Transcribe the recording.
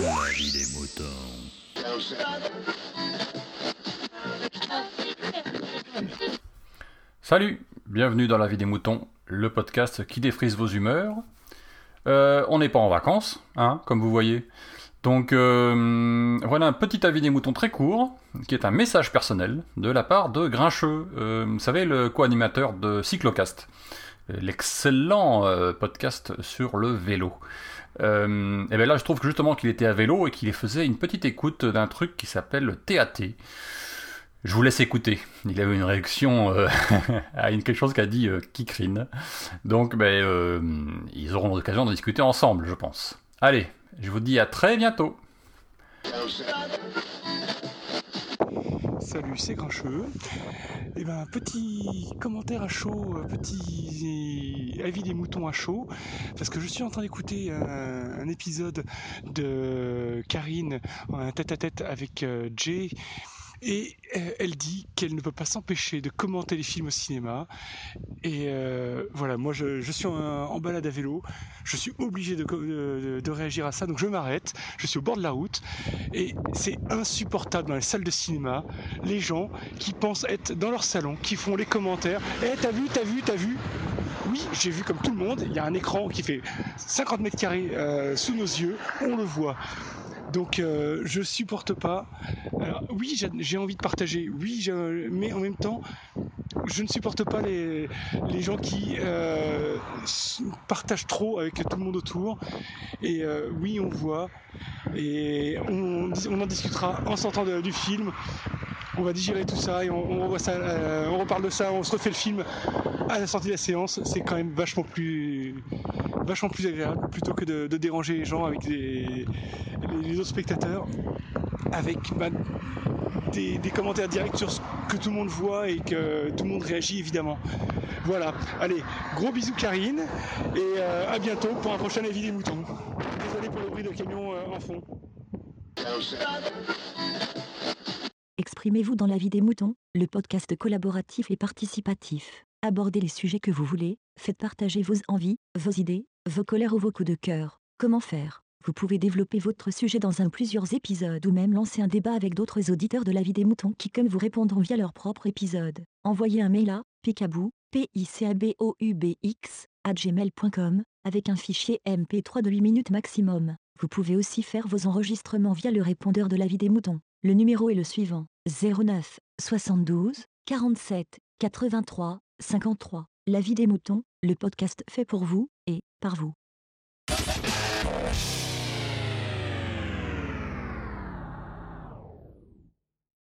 La vie des moutons. Salut, bienvenue dans La vie des moutons, le podcast qui défrise vos humeurs. Euh, on n'est pas en vacances, hein, comme vous voyez. Donc euh, voilà un petit avis des moutons très court, qui est un message personnel de la part de Grincheux, euh, vous savez, le co-animateur de Cyclocast, l'excellent euh, podcast sur le vélo. Euh, et bien là, je trouve que justement qu'il était à vélo et qu'il faisait une petite écoute d'un truc qui s'appelle le TAT. Je vous laisse écouter. Il a eu une réaction euh, à une, quelque chose qu'a dit Kikrine. Donc, ben, ils auront l'occasion de discuter ensemble, je pense. Allez, je vous dis à très bientôt. Salut, c'est Grincheux. Et ben, petit commentaire à chaud, euh, petit avis des moutons à chaud, parce que je suis en train d'écouter un, épisode de Karine, un tête-à-tête avec euh, Jay, et euh, elle dit qu'elle ne peut pas s'empêcher de commenter les films au cinéma. Et euh, voilà, moi je, suis en, balade à vélo, je suis obligé de réagir à ça, donc je m'arrête, je suis au bord de la route, et c'est insupportable dans les salles de cinéma, les gens qui pensent être dans leur salon, qui font les commentaires. Eh, t'as vu, t'as vu, t'as vu? Oui, j'ai vu comme tout le monde. Il y a un écran qui fait 50 mètres carrés euh, sous nos yeux. On le voit. Donc euh, je supporte pas. Oui, j'ai- envie de partager. Oui, mais en même temps, je ne supporte pas les, gens qui euh, partagent trop avec tout le monde autour. Et euh, oui, on voit. Et on, on en discutera en sortant du film. On va digérer tout ça et ça, on reparle de ça, on se refait le film à la sortie de la séance. C'est quand même vachement plus, vachement plus agréable plutôt que de, déranger les gens avec les, autres spectateurs, avec bah, des, des commentaires directs sur ce que tout le monde voit et que tout le monde réagit évidemment. Voilà. Allez, gros bisous Karine et euh, à bientôt pour un prochain avis des moutons. Désolé pour le bruit de camion euh, en fond. Exprimez-vous dans la vie des moutons, le podcast collaboratif et participatif. Abordez les sujets que vous voulez, faites partager vos envies, vos idées, vos colères ou vos coups de cœur. Comment faire? Vous pouvez développer votre sujet dans un plusieurs épisodes ou même lancer un débat avec d'autres auditeurs de la vie des moutons qui comme vous répondront via leur propre épisode. Envoyez un mail à picabou, p i avec un fichier MP3 de 8 minutes maximum. Vous pouvez aussi faire vos enregistrements via le répondeur de la vie des moutons. Le numéro est le suivant 09 72 47 83 53. La vie des moutons, le podcast fait pour vous et par vous.